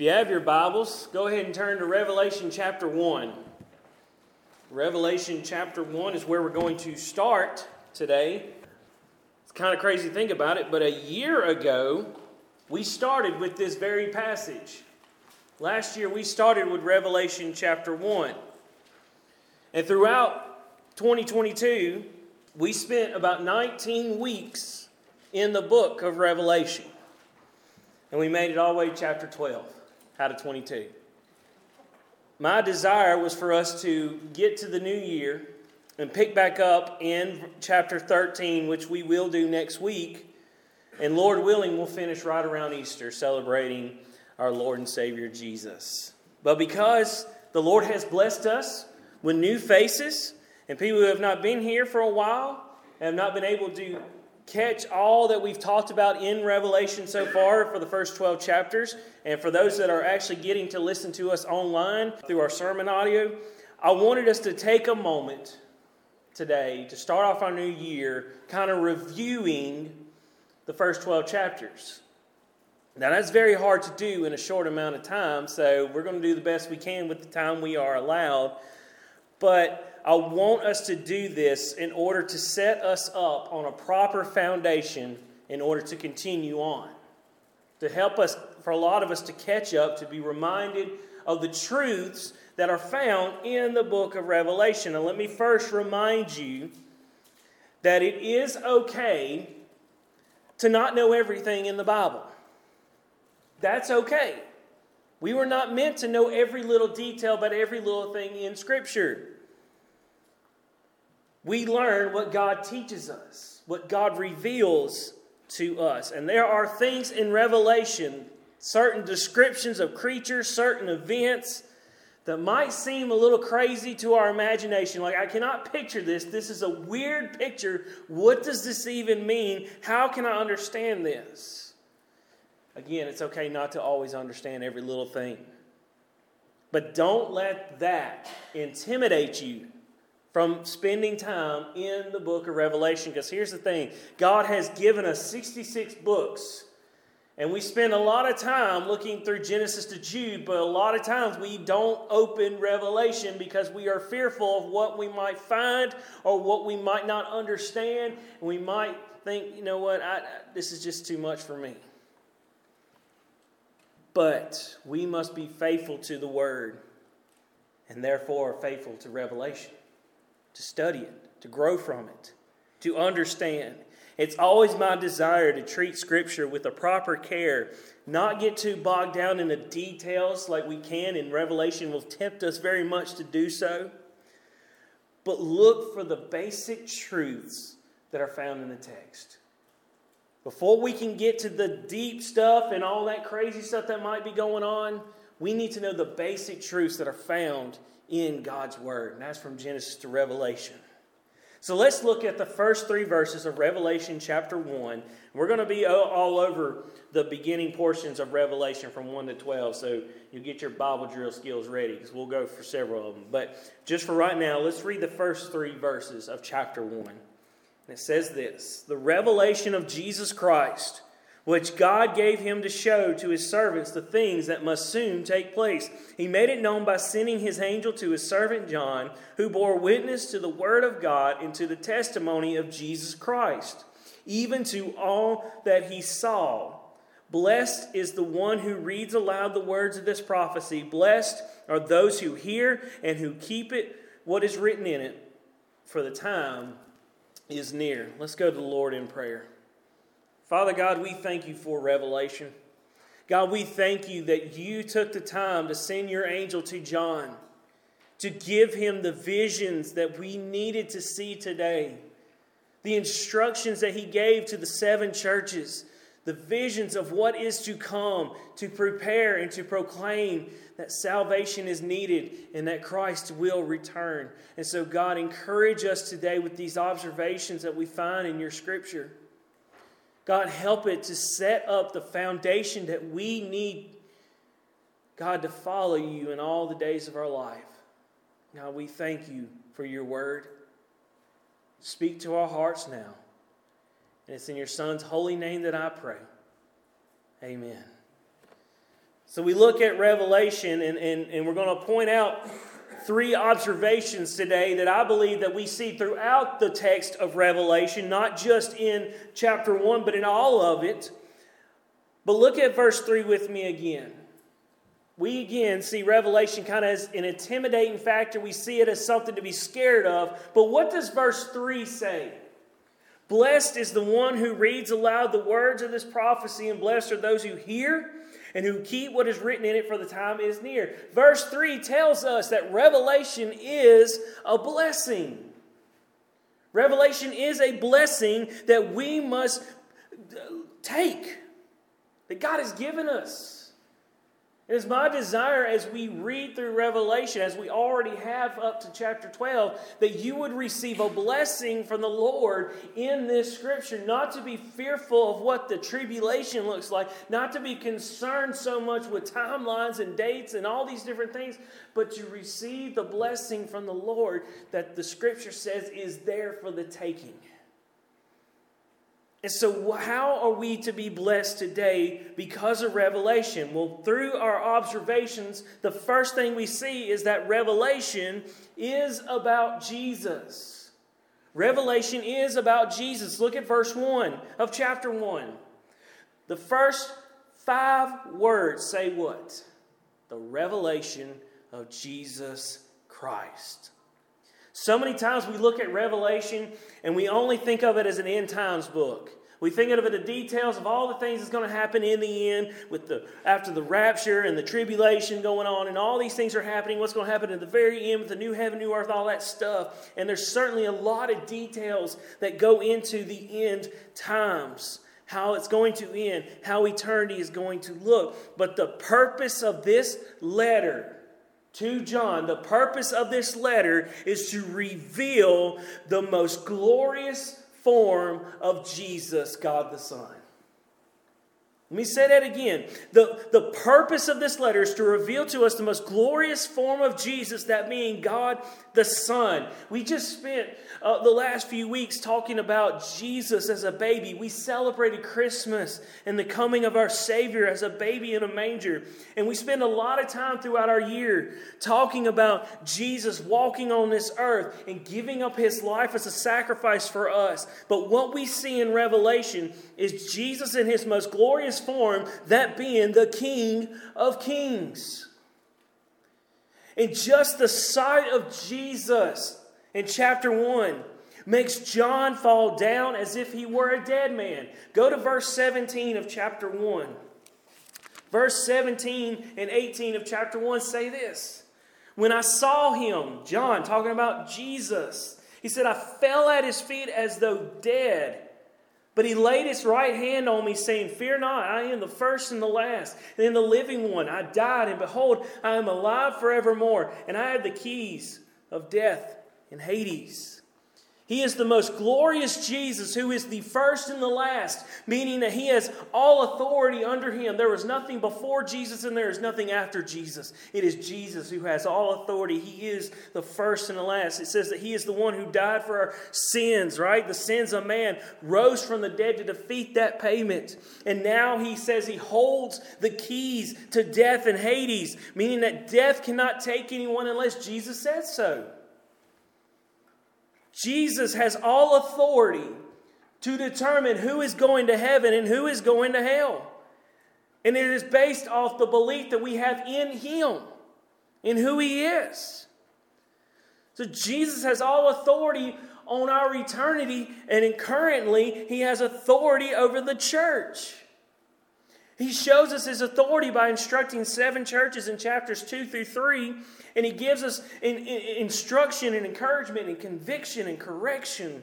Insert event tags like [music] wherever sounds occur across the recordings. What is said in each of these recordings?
If you have your Bibles, go ahead and turn to Revelation chapter 1. Revelation chapter 1 is where we're going to start today. It's kind of crazy to think about it, but a year ago, we started with this very passage. Last year, we started with Revelation chapter 1. And throughout 2022, we spent about 19 weeks in the book of Revelation. And we made it all the way to chapter 12 out of 22. My desire was for us to get to the new year and pick back up in chapter 13, which we will do next week. And Lord willing, we'll finish right around Easter celebrating our Lord and Savior Jesus. But because the Lord has blessed us with new faces and people who have not been here for a while and have not been able to catch all that we've talked about in Revelation so far for the first 12 chapters, and for those that are actually getting to listen to us online through our sermon audio, I wanted us to take a moment today to start off our new year kind of reviewing the first 12 chapters. Now, that's very hard to do in a short amount of time, so we're going to do the best we can with the time we are allowed. But I want us to do this in order to set us up on a proper foundation in order to continue on. To help us, for a lot of us to catch up, to be reminded of the truths that are found in the book of Revelation. And let me first remind you that it is okay to not know everything in the Bible. That's okay. We were not meant to know every little detail about every little thing in Scripture we learn what God teaches us, what God reveals to us. And there are things in Revelation, certain descriptions of creatures, certain events that might seem a little crazy to our imagination. Like, I cannot picture this. This is a weird picture. What does this even mean? How can I understand this? Again, it's okay not to always understand every little thing. But don't let that intimidate you from spending time in the book of Revelation. Because here's the thing God has given us 66 books. And we spend a lot of time looking through Genesis to Jude, but a lot of times we don't open Revelation because we are fearful of what we might find or what we might not understand. And we might think, you know what, I, this is just too much for me. But we must be faithful to the Word and therefore faithful to Revelation to study it, to grow from it, to understand. It's always my desire to treat Scripture with a proper care, not get too bogged down in the details like we can in Revelation will tempt us very much to do so, but look for the basic truths that are found in the text. Before we can get to the deep stuff and all that crazy stuff that might be going on, we need to know the basic truths that are found in God's Word. And that's from Genesis to Revelation. So let's look at the first three verses of Revelation chapter 1. We're going to be all over the beginning portions of Revelation from 1 to 12, so you get your Bible drill skills ready because we'll go for several of them. But just for right now, let's read the first three verses of chapter 1. And it says this The revelation of Jesus Christ which God gave him to show to his servants the things that must soon take place. He made it known by sending his angel to his servant John, who bore witness to the word of God and to the testimony of Jesus Christ, even to all that he saw. Blessed is the one who reads aloud the words of this prophecy. Blessed are those who hear and who keep it what is written in it, for the time is near. Let's go to the Lord in prayer. Father God, we thank you for revelation. God, we thank you that you took the time to send your angel to John to give him the visions that we needed to see today, the instructions that he gave to the seven churches, the visions of what is to come, to prepare and to proclaim that salvation is needed and that Christ will return. And so, God, encourage us today with these observations that we find in your scripture. God, help it to set up the foundation that we need, God, to follow you in all the days of our life. God, we thank you for your word. Speak to our hearts now. And it's in your Son's holy name that I pray. Amen. So we look at Revelation, and, and, and we're going to point out three observations today that I believe that we see throughout the text of Revelation, not just in chapter 1, but in all of it. But look at verse 3 with me again. We again see Revelation kind of as an intimidating factor. We see it as something to be scared of. But what does verse 3 say? Blessed is the one who reads aloud the words of this prophecy, and blessed are those who hear and who keep what is written in it, for the time is near. Verse 3 tells us that revelation is a blessing. Revelation is a blessing that we must take, that God has given us. It is my desire as we read through Revelation, as we already have up to chapter 12, that you would receive a blessing from the Lord in this scripture. Not to be fearful of what the tribulation looks like, not to be concerned so much with timelines and dates and all these different things, but to receive the blessing from the Lord that the scripture says is there for the taking. And so, how are we to be blessed today because of revelation? Well, through our observations, the first thing we see is that revelation is about Jesus. Revelation is about Jesus. Look at verse 1 of chapter 1. The first five words say what? The revelation of Jesus Christ. So many times we look at Revelation and we only think of it as an end times book. We think of it the details of all the things that's going to happen in the end with the after the rapture and the tribulation going on and all these things are happening. What's going to happen at the very end with the new heaven, new earth, all that stuff. And there's certainly a lot of details that go into the end times how it's going to end, how eternity is going to look. But the purpose of this letter to John, the purpose of this letter is to reveal the most glorious form of Jesus, God the Son. Let me say that again. The, the purpose of this letter is to reveal to us the most glorious form of Jesus, that being God the Son. We just spent uh, the last few weeks talking about Jesus as a baby. We celebrated Christmas and the coming of our Savior as a baby in a manger. And we spend a lot of time throughout our year talking about Jesus walking on this earth and giving up his life as a sacrifice for us. But what we see in Revelation is Jesus in his most glorious form, that being the King of Kings. And just the sight of Jesus in chapter 1 makes John fall down as if he were a dead man. Go to verse 17 of chapter 1. Verse 17 and 18 of chapter 1 say this When I saw him, John talking about Jesus, he said, I fell at his feet as though dead. But he laid his right hand on me, saying, Fear not, I am the first and the last, and the living one. I died, and behold, I am alive forevermore, and I have the keys of death and Hades. He is the most glorious Jesus who is the first and the last, meaning that he has all authority under him. There was nothing before Jesus and there is nothing after Jesus. It is Jesus who has all authority. He is the first and the last. It says that he is the one who died for our sins, right? The sins of man, rose from the dead to defeat that payment. And now he says he holds the keys to death and Hades, meaning that death cannot take anyone unless Jesus says so. Jesus has all authority to determine who is going to heaven and who is going to hell. And it is based off the belief that we have in Him, in who He is. So Jesus has all authority on our eternity, and currently, He has authority over the church. He shows us His authority by instructing seven churches in chapters 2 through 3 and He gives us in, in, instruction and encouragement and conviction and correction.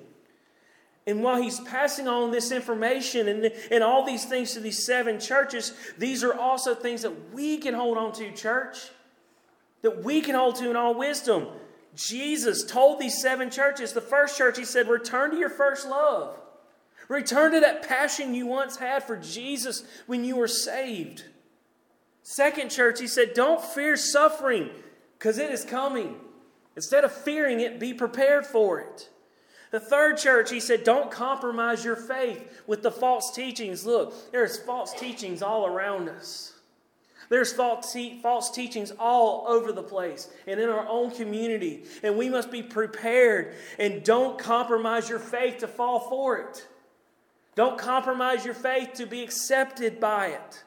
And while He's passing on this information and, and all these things to these seven churches, these are also things that we can hold on to, church, that we can hold to in all wisdom. Jesus told these seven churches, the first church, He said, Return to your first love. Return to that passion you once had for Jesus when you were saved. Second church, he said, Don't fear suffering because it is coming. Instead of fearing it, be prepared for it. The third church, he said, don't compromise your faith with the false teachings. Look, there's false teachings all around us. There's false, false teachings all over the place and in our own community. And we must be prepared and don't compromise your faith to fall for it. Don't compromise your faith to be accepted by it.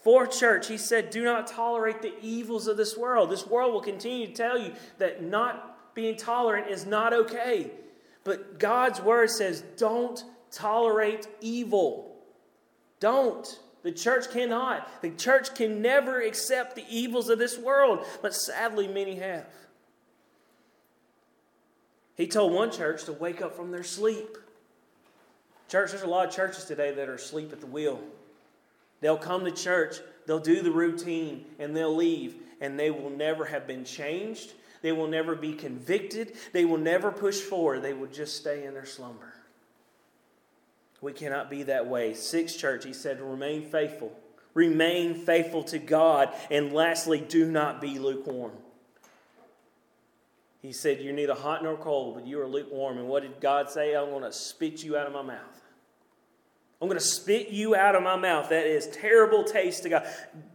For church, he said, do not tolerate the evils of this world. This world will continue to tell you that not being tolerant is not okay. But God's word says, don't tolerate evil. Don't. The church cannot. The church can never accept the evils of this world, but sadly, many have. He told one church to wake up from their sleep. Church, there's a lot of churches today that are asleep at the wheel. They'll come to church, they'll do the routine, and they'll leave, and they will never have been changed. They will never be convicted. They will never push forward. They will just stay in their slumber. We cannot be that way. Sixth church, he said, remain faithful. Remain faithful to God. And lastly, do not be lukewarm. He said, You're neither hot nor cold, but you are lukewarm. And what did God say? I'm going to spit you out of my mouth. I'm going to spit you out of my mouth. That is terrible taste to God.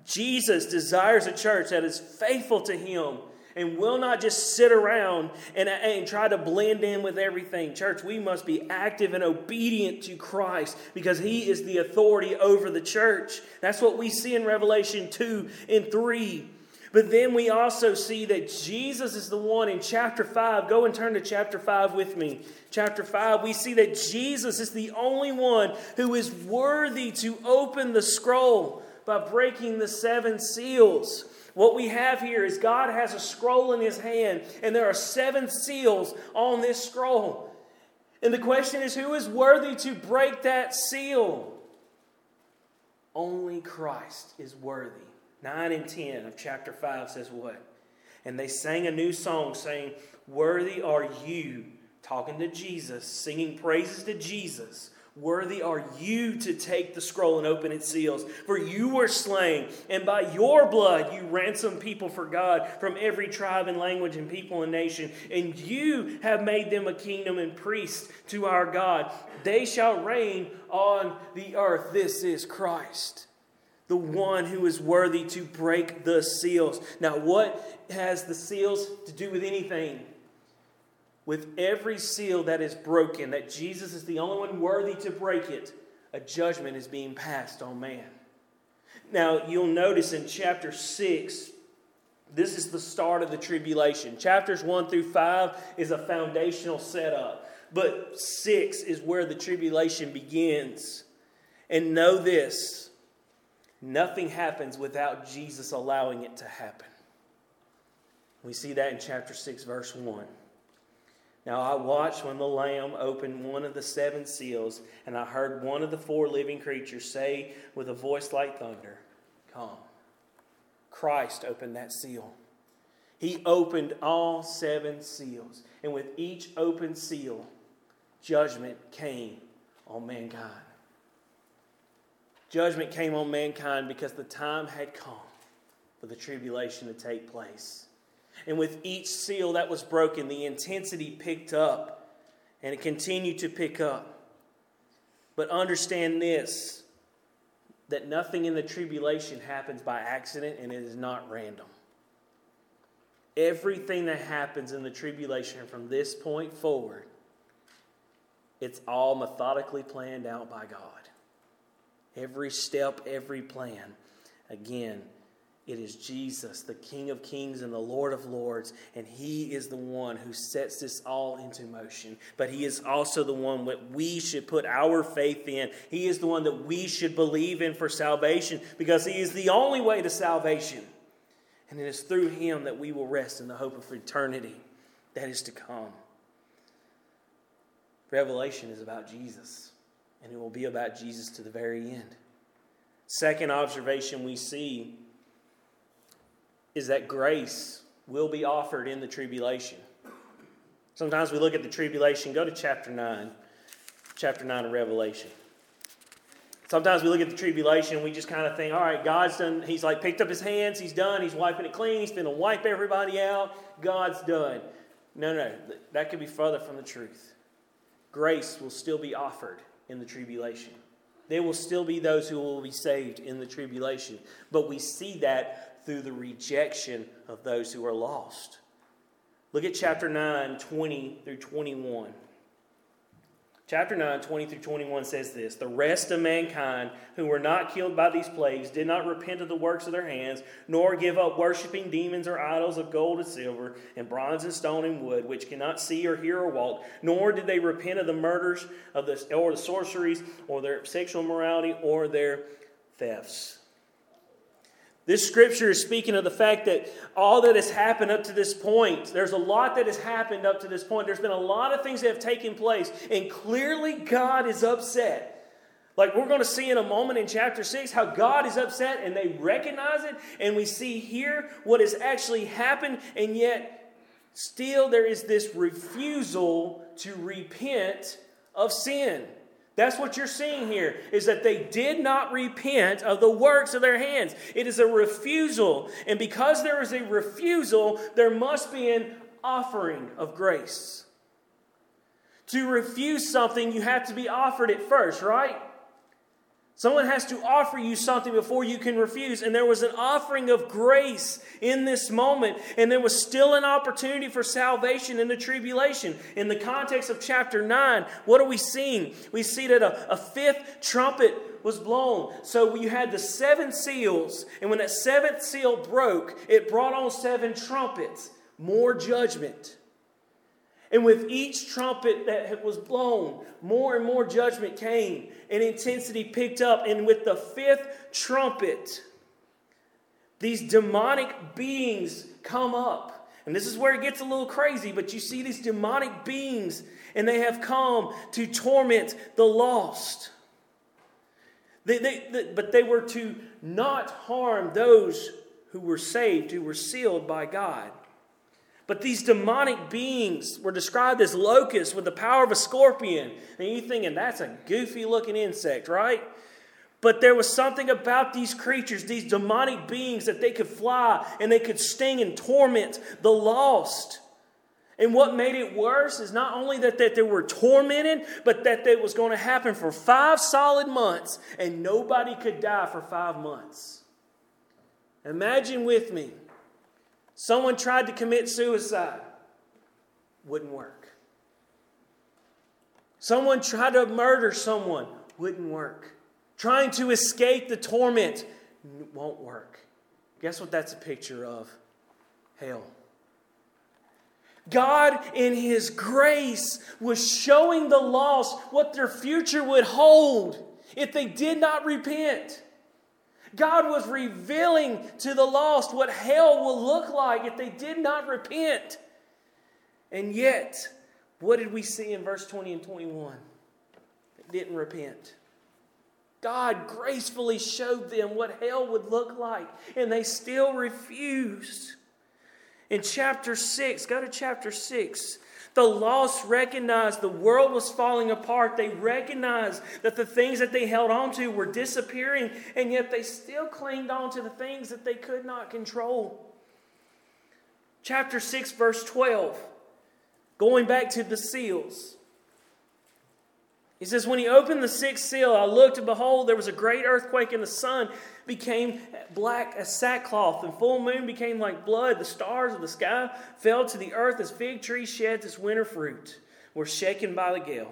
Jesus desires a church that is faithful to Him and will not just sit around and, and try to blend in with everything. Church, we must be active and obedient to Christ because He is the authority over the church. That's what we see in Revelation 2 and 3. But then we also see that Jesus is the one in chapter 5. Go and turn to chapter 5 with me. Chapter 5, we see that Jesus is the only one who is worthy to open the scroll by breaking the seven seals. What we have here is God has a scroll in his hand, and there are seven seals on this scroll. And the question is who is worthy to break that seal? Only Christ is worthy. 9 and 10 of chapter 5 says what? And they sang a new song saying, Worthy are you, talking to Jesus, singing praises to Jesus Worthy are you to take the scroll and open its seals. For you were slain, and by your blood you ransomed people for God from every tribe and language and people and nation. And you have made them a kingdom and priests to our God. They shall reign on the earth. This is Christ, the one who is worthy to break the seals. Now, what has the seals to do with anything? with every seal that is broken, that Jesus is the only one worthy to break it, a judgment is being passed on man. Now, you'll notice in chapter 6, this is the start of the tribulation. Chapters 1 through 5 is a foundational setup, but 6 is where the tribulation begins. And know this nothing happens without Jesus allowing it to happen. We see that in chapter 6, verse 1. Now I watched when the Lamb opened one of the seven seals, and I heard one of the four living creatures say with a voice like thunder, Come. Christ opened that seal. He opened all seven seals, and with each open seal, judgment came on mankind. Judgment came on mankind because the time had come for the tribulation to take place. And with each seal that was broken, the intensity picked up and it continued to pick up. But understand this that nothing in the tribulation happens by accident and it is not random. Everything that happens in the tribulation from this point forward, it's all methodically planned out by God. Every step, every plan. Again, it is Jesus, the King of Kings and the Lord of Lords, and He is the one who sets this all into motion. But He is also the one that we should put our faith in. He is the one that we should believe in for salvation because He is the only way to salvation. And it is through Him that we will rest in the hope of eternity that is to come. Revelation is about Jesus, and it will be about Jesus to the very end. Second observation we see is that grace will be offered in the tribulation. Sometimes we look at the tribulation, go to chapter 9, chapter 9 of Revelation. Sometimes we look at the tribulation, we just kind of think, all right, God's done, he's like picked up his hands, he's done, he's wiping it clean, he's going to wipe everybody out, God's done. No, no, that could be further from the truth. Grace will still be offered in the tribulation. There will still be those who will be saved in the tribulation. But we see that through the rejection of those who are lost. Look at chapter 9, 20 through 21. Chapter 9, 20 through 21 says this The rest of mankind who were not killed by these plagues did not repent of the works of their hands, nor give up worshiping demons or idols of gold and silver, and bronze and stone and wood, which cannot see or hear or walk, nor did they repent of the murders of the, or the sorceries, or their sexual immorality, or their thefts. This scripture is speaking of the fact that all that has happened up to this point, there's a lot that has happened up to this point. There's been a lot of things that have taken place, and clearly God is upset. Like we're going to see in a moment in chapter 6 how God is upset and they recognize it, and we see here what has actually happened, and yet still there is this refusal to repent of sin. That's what you're seeing here is that they did not repent of the works of their hands. It is a refusal. And because there is a refusal, there must be an offering of grace. To refuse something, you have to be offered it first, right? Someone has to offer you something before you can refuse. And there was an offering of grace in this moment. And there was still an opportunity for salvation in the tribulation. In the context of chapter 9, what are we seeing? We see that a, a fifth trumpet was blown. So you had the seven seals. And when that seventh seal broke, it brought on seven trumpets. More judgment. And with each trumpet that was blown, more and more judgment came, and intensity picked up. And with the fifth trumpet, these demonic beings come up. And this is where it gets a little crazy, but you see these demonic beings, and they have come to torment the lost. They, they, they, but they were to not harm those who were saved, who were sealed by God. But these demonic beings were described as locusts with the power of a scorpion. And you're thinking that's a goofy looking insect, right? But there was something about these creatures, these demonic beings, that they could fly and they could sting and torment the lost. And what made it worse is not only that, that they were tormented, but that it was going to happen for five solid months and nobody could die for five months. Imagine with me Someone tried to commit suicide. Wouldn't work. Someone tried to murder someone. Wouldn't work. Trying to escape the torment won't work. Guess what that's a picture of? Hell. God, in His grace, was showing the lost what their future would hold if they did not repent. God was revealing to the lost what hell will look like if they did not repent. And yet, what did we see in verse 20 and 21? They didn't repent. God gracefully showed them what hell would look like, and they still refused. In chapter 6, go to chapter 6. The lost recognized the world was falling apart. They recognized that the things that they held on to were disappearing, and yet they still clinged on to the things that they could not control. Chapter 6, verse 12, going back to the seals. He says, When he opened the sixth seal, I looked, and behold, there was a great earthquake, and the sun became black as sackcloth, and full moon became like blood. The stars of the sky fell to the earth as fig tree sheds its winter fruit, were shaken by the gale.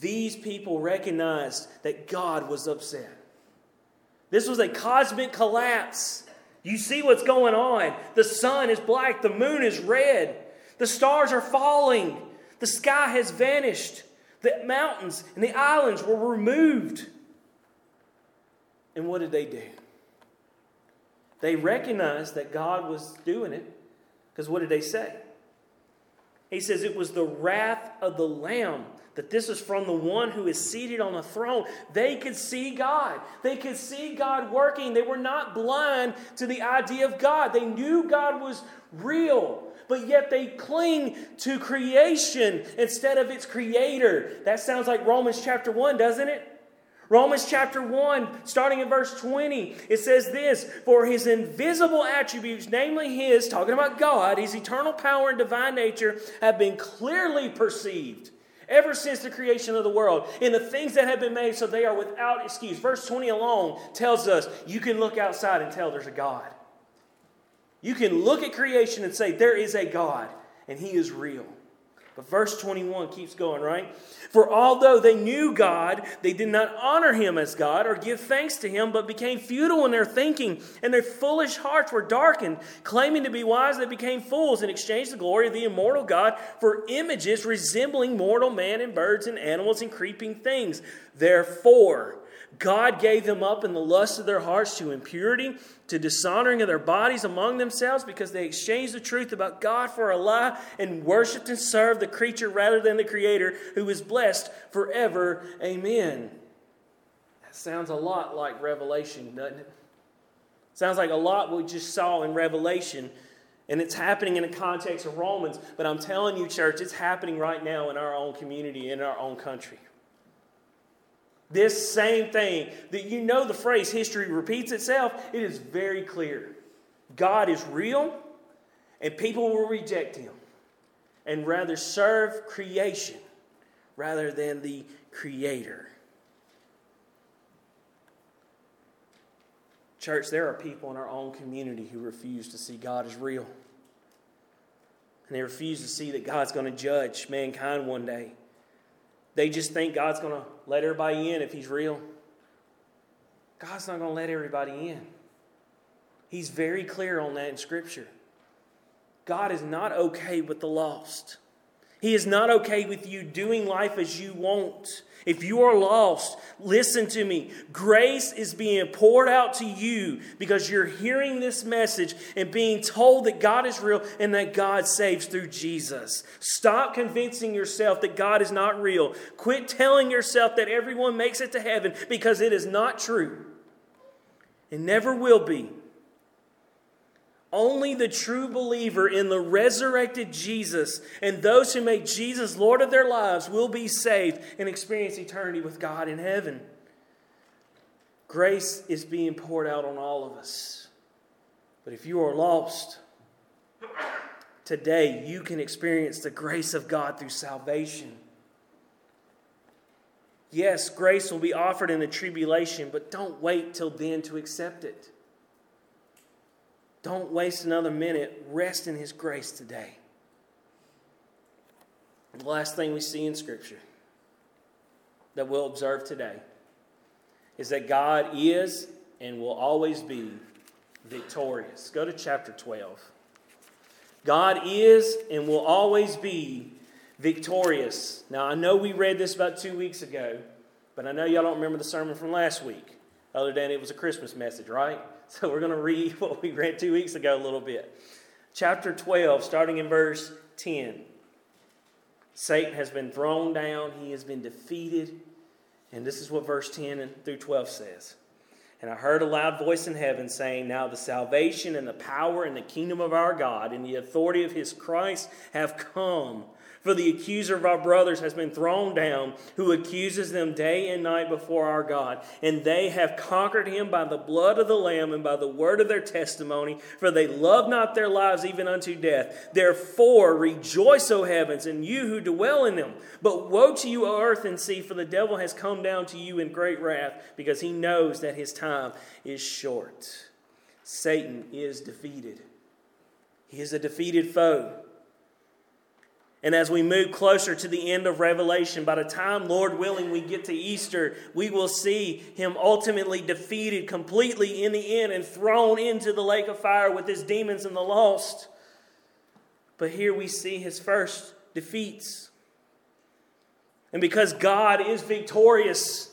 These people recognized that God was upset. This was a cosmic collapse. You see what's going on. The sun is black, the moon is red, the stars are falling, the sky has vanished, the mountains and the islands were removed. And what did they do? They recognized that God was doing it because what did they say? He says it was the wrath of the Lamb that this is from the one who is seated on the throne. They could see God. They could see God working. They were not blind to the idea of God. They knew God was real, but yet they cling to creation instead of its creator. That sounds like Romans chapter 1, doesn't it? Romans chapter 1, starting in verse 20, it says this For his invisible attributes, namely his, talking about God, his eternal power and divine nature, have been clearly perceived ever since the creation of the world in the things that have been made so they are without excuse. Verse 20 alone tells us you can look outside and tell there's a God. You can look at creation and say there is a God and he is real. But verse 21 keeps going, right? For although they knew God, they did not honor him as God or give thanks to him, but became futile in their thinking, and their foolish hearts were darkened. Claiming to be wise, they became fools and exchanged the glory of the immortal God for images resembling mortal man and birds and animals and creeping things. Therefore, God gave them up in the lust of their hearts to impurity, to dishonoring of their bodies among themselves, because they exchanged the truth about God for a lie and worshiped and served the creature rather than the Creator, who is blessed forever. Amen. That sounds a lot like Revelation, doesn't it? Sounds like a lot we just saw in Revelation, and it's happening in the context of Romans. But I'm telling you, church, it's happening right now in our own community, in our own country. This same thing, that you know the phrase history repeats itself, it is very clear. God is real, and people will reject him and rather serve creation rather than the creator. Church, there are people in our own community who refuse to see God as real. And they refuse to see that God's going to judge mankind one day. They just think God's going to let everybody in if He's real. God's not going to let everybody in. He's very clear on that in Scripture. God is not okay with the lost. He is not okay with you doing life as you want. If you are lost, listen to me. Grace is being poured out to you because you're hearing this message and being told that God is real and that God saves through Jesus. Stop convincing yourself that God is not real. Quit telling yourself that everyone makes it to heaven because it is not true. It never will be. Only the true believer in the resurrected Jesus and those who make Jesus Lord of their lives will be saved and experience eternity with God in heaven. Grace is being poured out on all of us. But if you are lost, today you can experience the grace of God through salvation. Yes, grace will be offered in the tribulation, but don't wait till then to accept it. Don't waste another minute. Rest in His grace today. The last thing we see in Scripture that we'll observe today is that God is and will always be victorious. Go to chapter 12. God is and will always be victorious. Now, I know we read this about two weeks ago, but I know y'all don't remember the sermon from last week, other than it was a Christmas message, right? [laughs] So we're going to read [laughs] what we read two weeks ago a little bit. Chapter 12, starting in verse 10. Satan has been thrown down, he has been defeated. And this is what verse 10 through 12 says. And I heard a loud voice in heaven saying, Now the salvation and the power and the kingdom of our God and the authority of his Christ have come. For the accuser of our brothers has been thrown down, who accuses them day and night before our God. And they have conquered him by the blood of the Lamb and by the word of their testimony, for they love not their lives even unto death. Therefore rejoice, O heavens, and you who dwell in them. But woe to you, O earth and sea, for the devil has come down to you in great wrath, because he knows that his time is short. Satan is defeated. He is a defeated foe. And as we move closer to the end of Revelation, by the time, Lord willing, we get to Easter, we will see him ultimately defeated completely in the end and thrown into the lake of fire with his demons and the lost. But here we see his first defeats. And because God is victorious,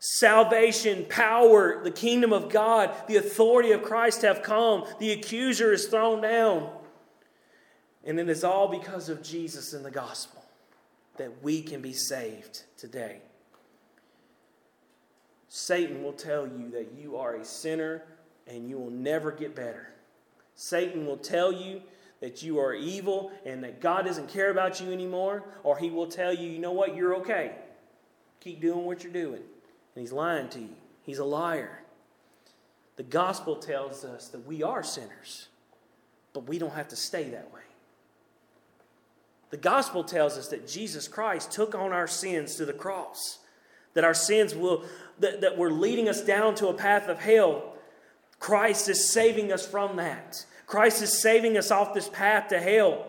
salvation, power, the kingdom of God, the authority of Christ have come, the accuser is thrown down. And it is all because of Jesus and the gospel that we can be saved today. Satan will tell you that you are a sinner and you will never get better. Satan will tell you that you are evil and that God doesn't care about you anymore, or he will tell you, you know what, you're okay. Keep doing what you're doing. And he's lying to you, he's a liar. The gospel tells us that we are sinners, but we don't have to stay that way. The gospel tells us that Jesus Christ took on our sins to the cross, that our sins will, that, that were leading us down to a path of hell. Christ is saving us from that. Christ is saving us off this path to hell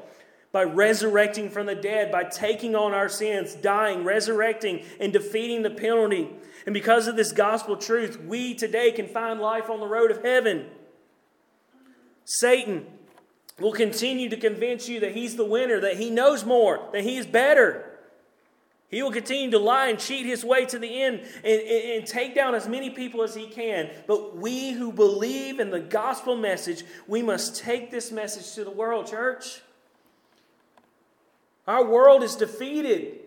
by resurrecting from the dead, by taking on our sins, dying, resurrecting, and defeating the penalty. And because of this gospel truth, we today can find life on the road of heaven. Satan will continue to convince you that he's the winner, that he knows more, that he is better. He will continue to lie and cheat his way to the end and, and, and, take down as many people as he can. But we who believe in the gospel message, we must take this message to the world, church. Our world is defeated.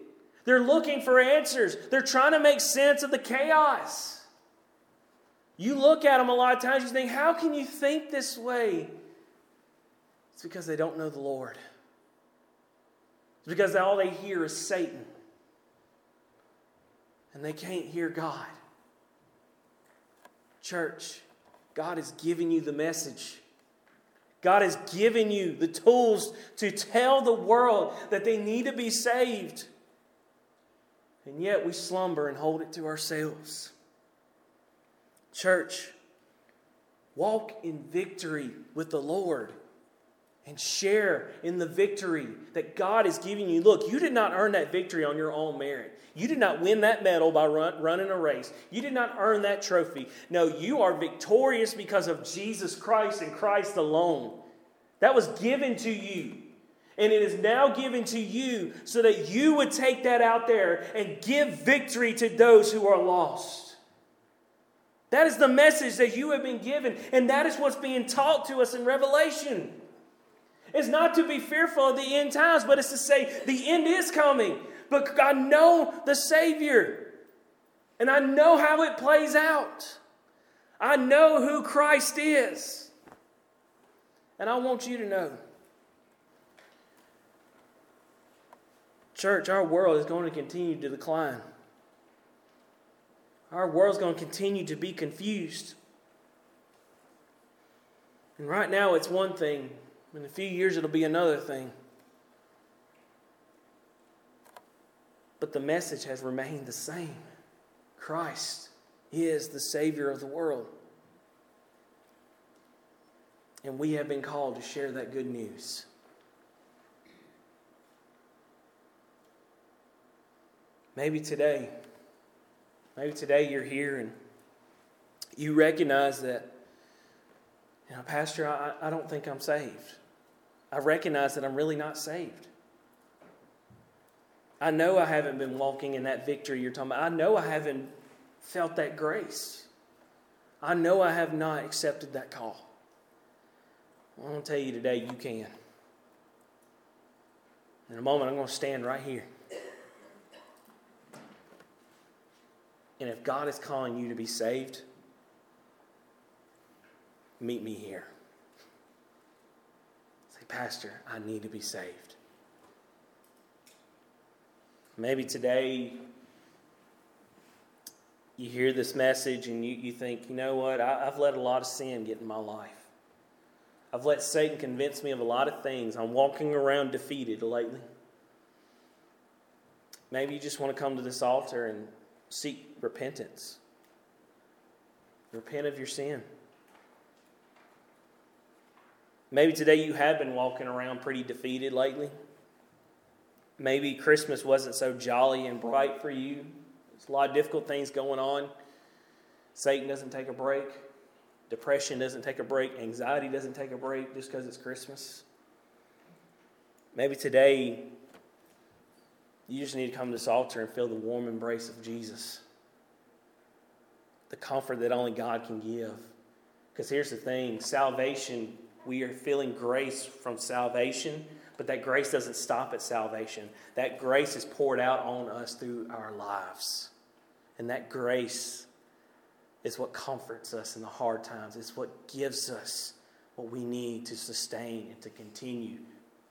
They're looking for answers, they're trying to make sense of the chaos. You look at them a lot of times, you think, how can you think this way? It's because they don't know the Lord. It's because all they hear is Satan and they can't hear God. Church, God is giving you the message. God has given you the tools to tell the world that they need to be saved. And yet we slumber and hold it to ourselves. Church, walk in victory with the Lord and share in the victory that God is giving you. Look, you did not earn that victory on your own merit. You did not win that medal by run, running a race. You did not earn that trophy. No, you are victorious because of Jesus Christ and Christ alone. That was given to you. And it is now given to you so that you would take that out there and give victory to those who are lost. That is the message that you have been given, and that is what's being taught to us in Revelation. It's not to be fearful of the end times, but it's to say the end is coming. But I know the Savior, and I know how it plays out. I know who Christ is. And I want you to know. Church, our world is going to continue to decline. Our world is going to continue to be confused. And right now, it's one thing in a few years, it'll be another thing. But the message has remained the same Christ is the Savior of the world. And we have been called to share that good news. Maybe today, maybe today you're here and you recognize that, you know, Pastor, I, I don't think I'm saved. I recognize that I'm really not saved. I know I haven't been walking in that victory you're talking about. I know I haven't felt that grace. I know I have not accepted that call. I'm going to tell you today, you can. In a moment, I'm going to stand right here. And if God is calling you to be saved, meet me here. Pastor, I need to be saved. Maybe today you hear this message and you, you think, you know what, I, I've let a lot of sin get in my life. I've let Satan convince me of a lot of things. I'm walking around defeated lately. Maybe you just want to come to this altar and seek repentance. Repent of your sin. Maybe today you have been walking around pretty defeated lately. Maybe Christmas wasn't so jolly and bright for you. There's a lot of difficult things going on. Satan doesn't take a break. Depression doesn't take a break. Anxiety doesn't take a break just because it's Christmas. Maybe today you just need to come to this altar and feel the warm embrace of Jesus. The comfort that only God can give. Because here's the thing salvation we are feeling grace from salvation, but that grace doesn't stop at salvation. That grace is poured out on us through our lives. And that grace is what comforts us in the hard times. It's what gives us what we need to sustain and to continue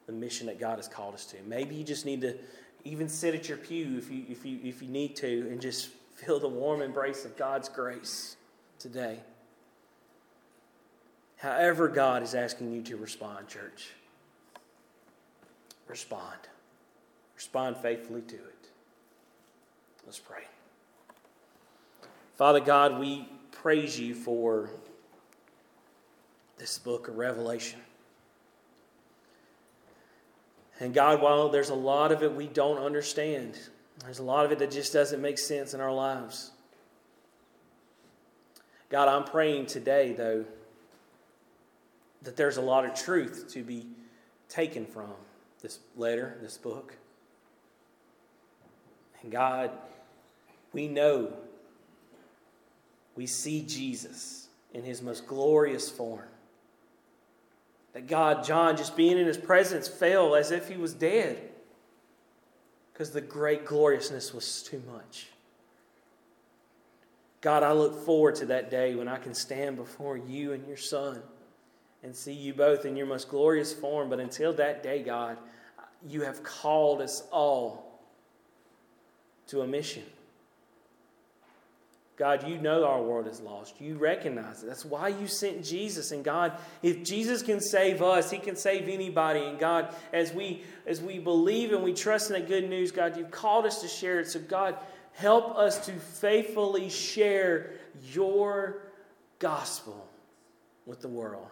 the mission that God has called us to. Maybe you just need to even sit at your pew if you, if you, if you need to and just feel the warm embrace of God's grace today. However, God is asking you to respond, church, respond. Respond faithfully to it. Let's pray. Father God, we praise you for this book of Revelation. And God, while there's a lot of it we don't understand, there's a lot of it that just doesn't make sense in our lives. God, I'm praying today, though, that there's a lot of truth to be taken from this letter, this book. And God, we know, we see Jesus in his most glorious form. That God, John, just being in his presence, fell as if he was dead because the great gloriousness was too much. God, I look forward to that day when I can stand before you and your Son and see you both in your most glorious form. But until that day, God, you have called us all to a mission. God, you know our world is lost. You recognize it. That's why you sent Jesus. And God, if Jesus can save us, He can save anybody. And God, as we as we believe and we trust in the good news, God, you've called us to share it. So God, help us to faithfully share your gospel with the world.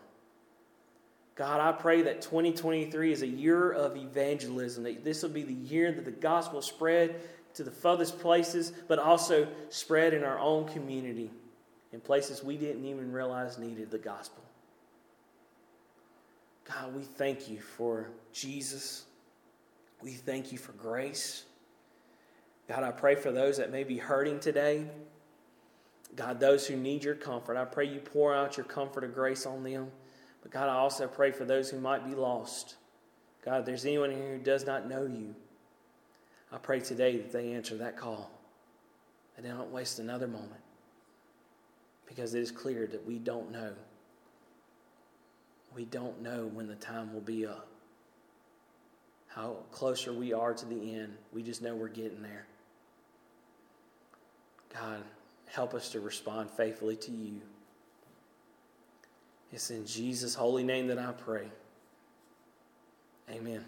God, I pray that 2023 is a year of evangelism, that this will be the year that the gospel spread to the furthest places, but also spread in our own community in places we didn't even realize needed the gospel. God, we thank you for Jesus. We thank you for grace. God, I pray for those that may be hurting today. God, those who need your comfort, I pray you pour out your comfort of grace on them. But God, I also pray for those who might be lost. God, if there's anyone here who does not know you, I pray today that they answer that call, that they don't waste another moment, because it is clear that we don't know. We don't know when the time will be up. How closer we are to the end, we just know we're getting there. God, help us to respond faithfully to you. It's in Jesus' holy name that I pray. Amen.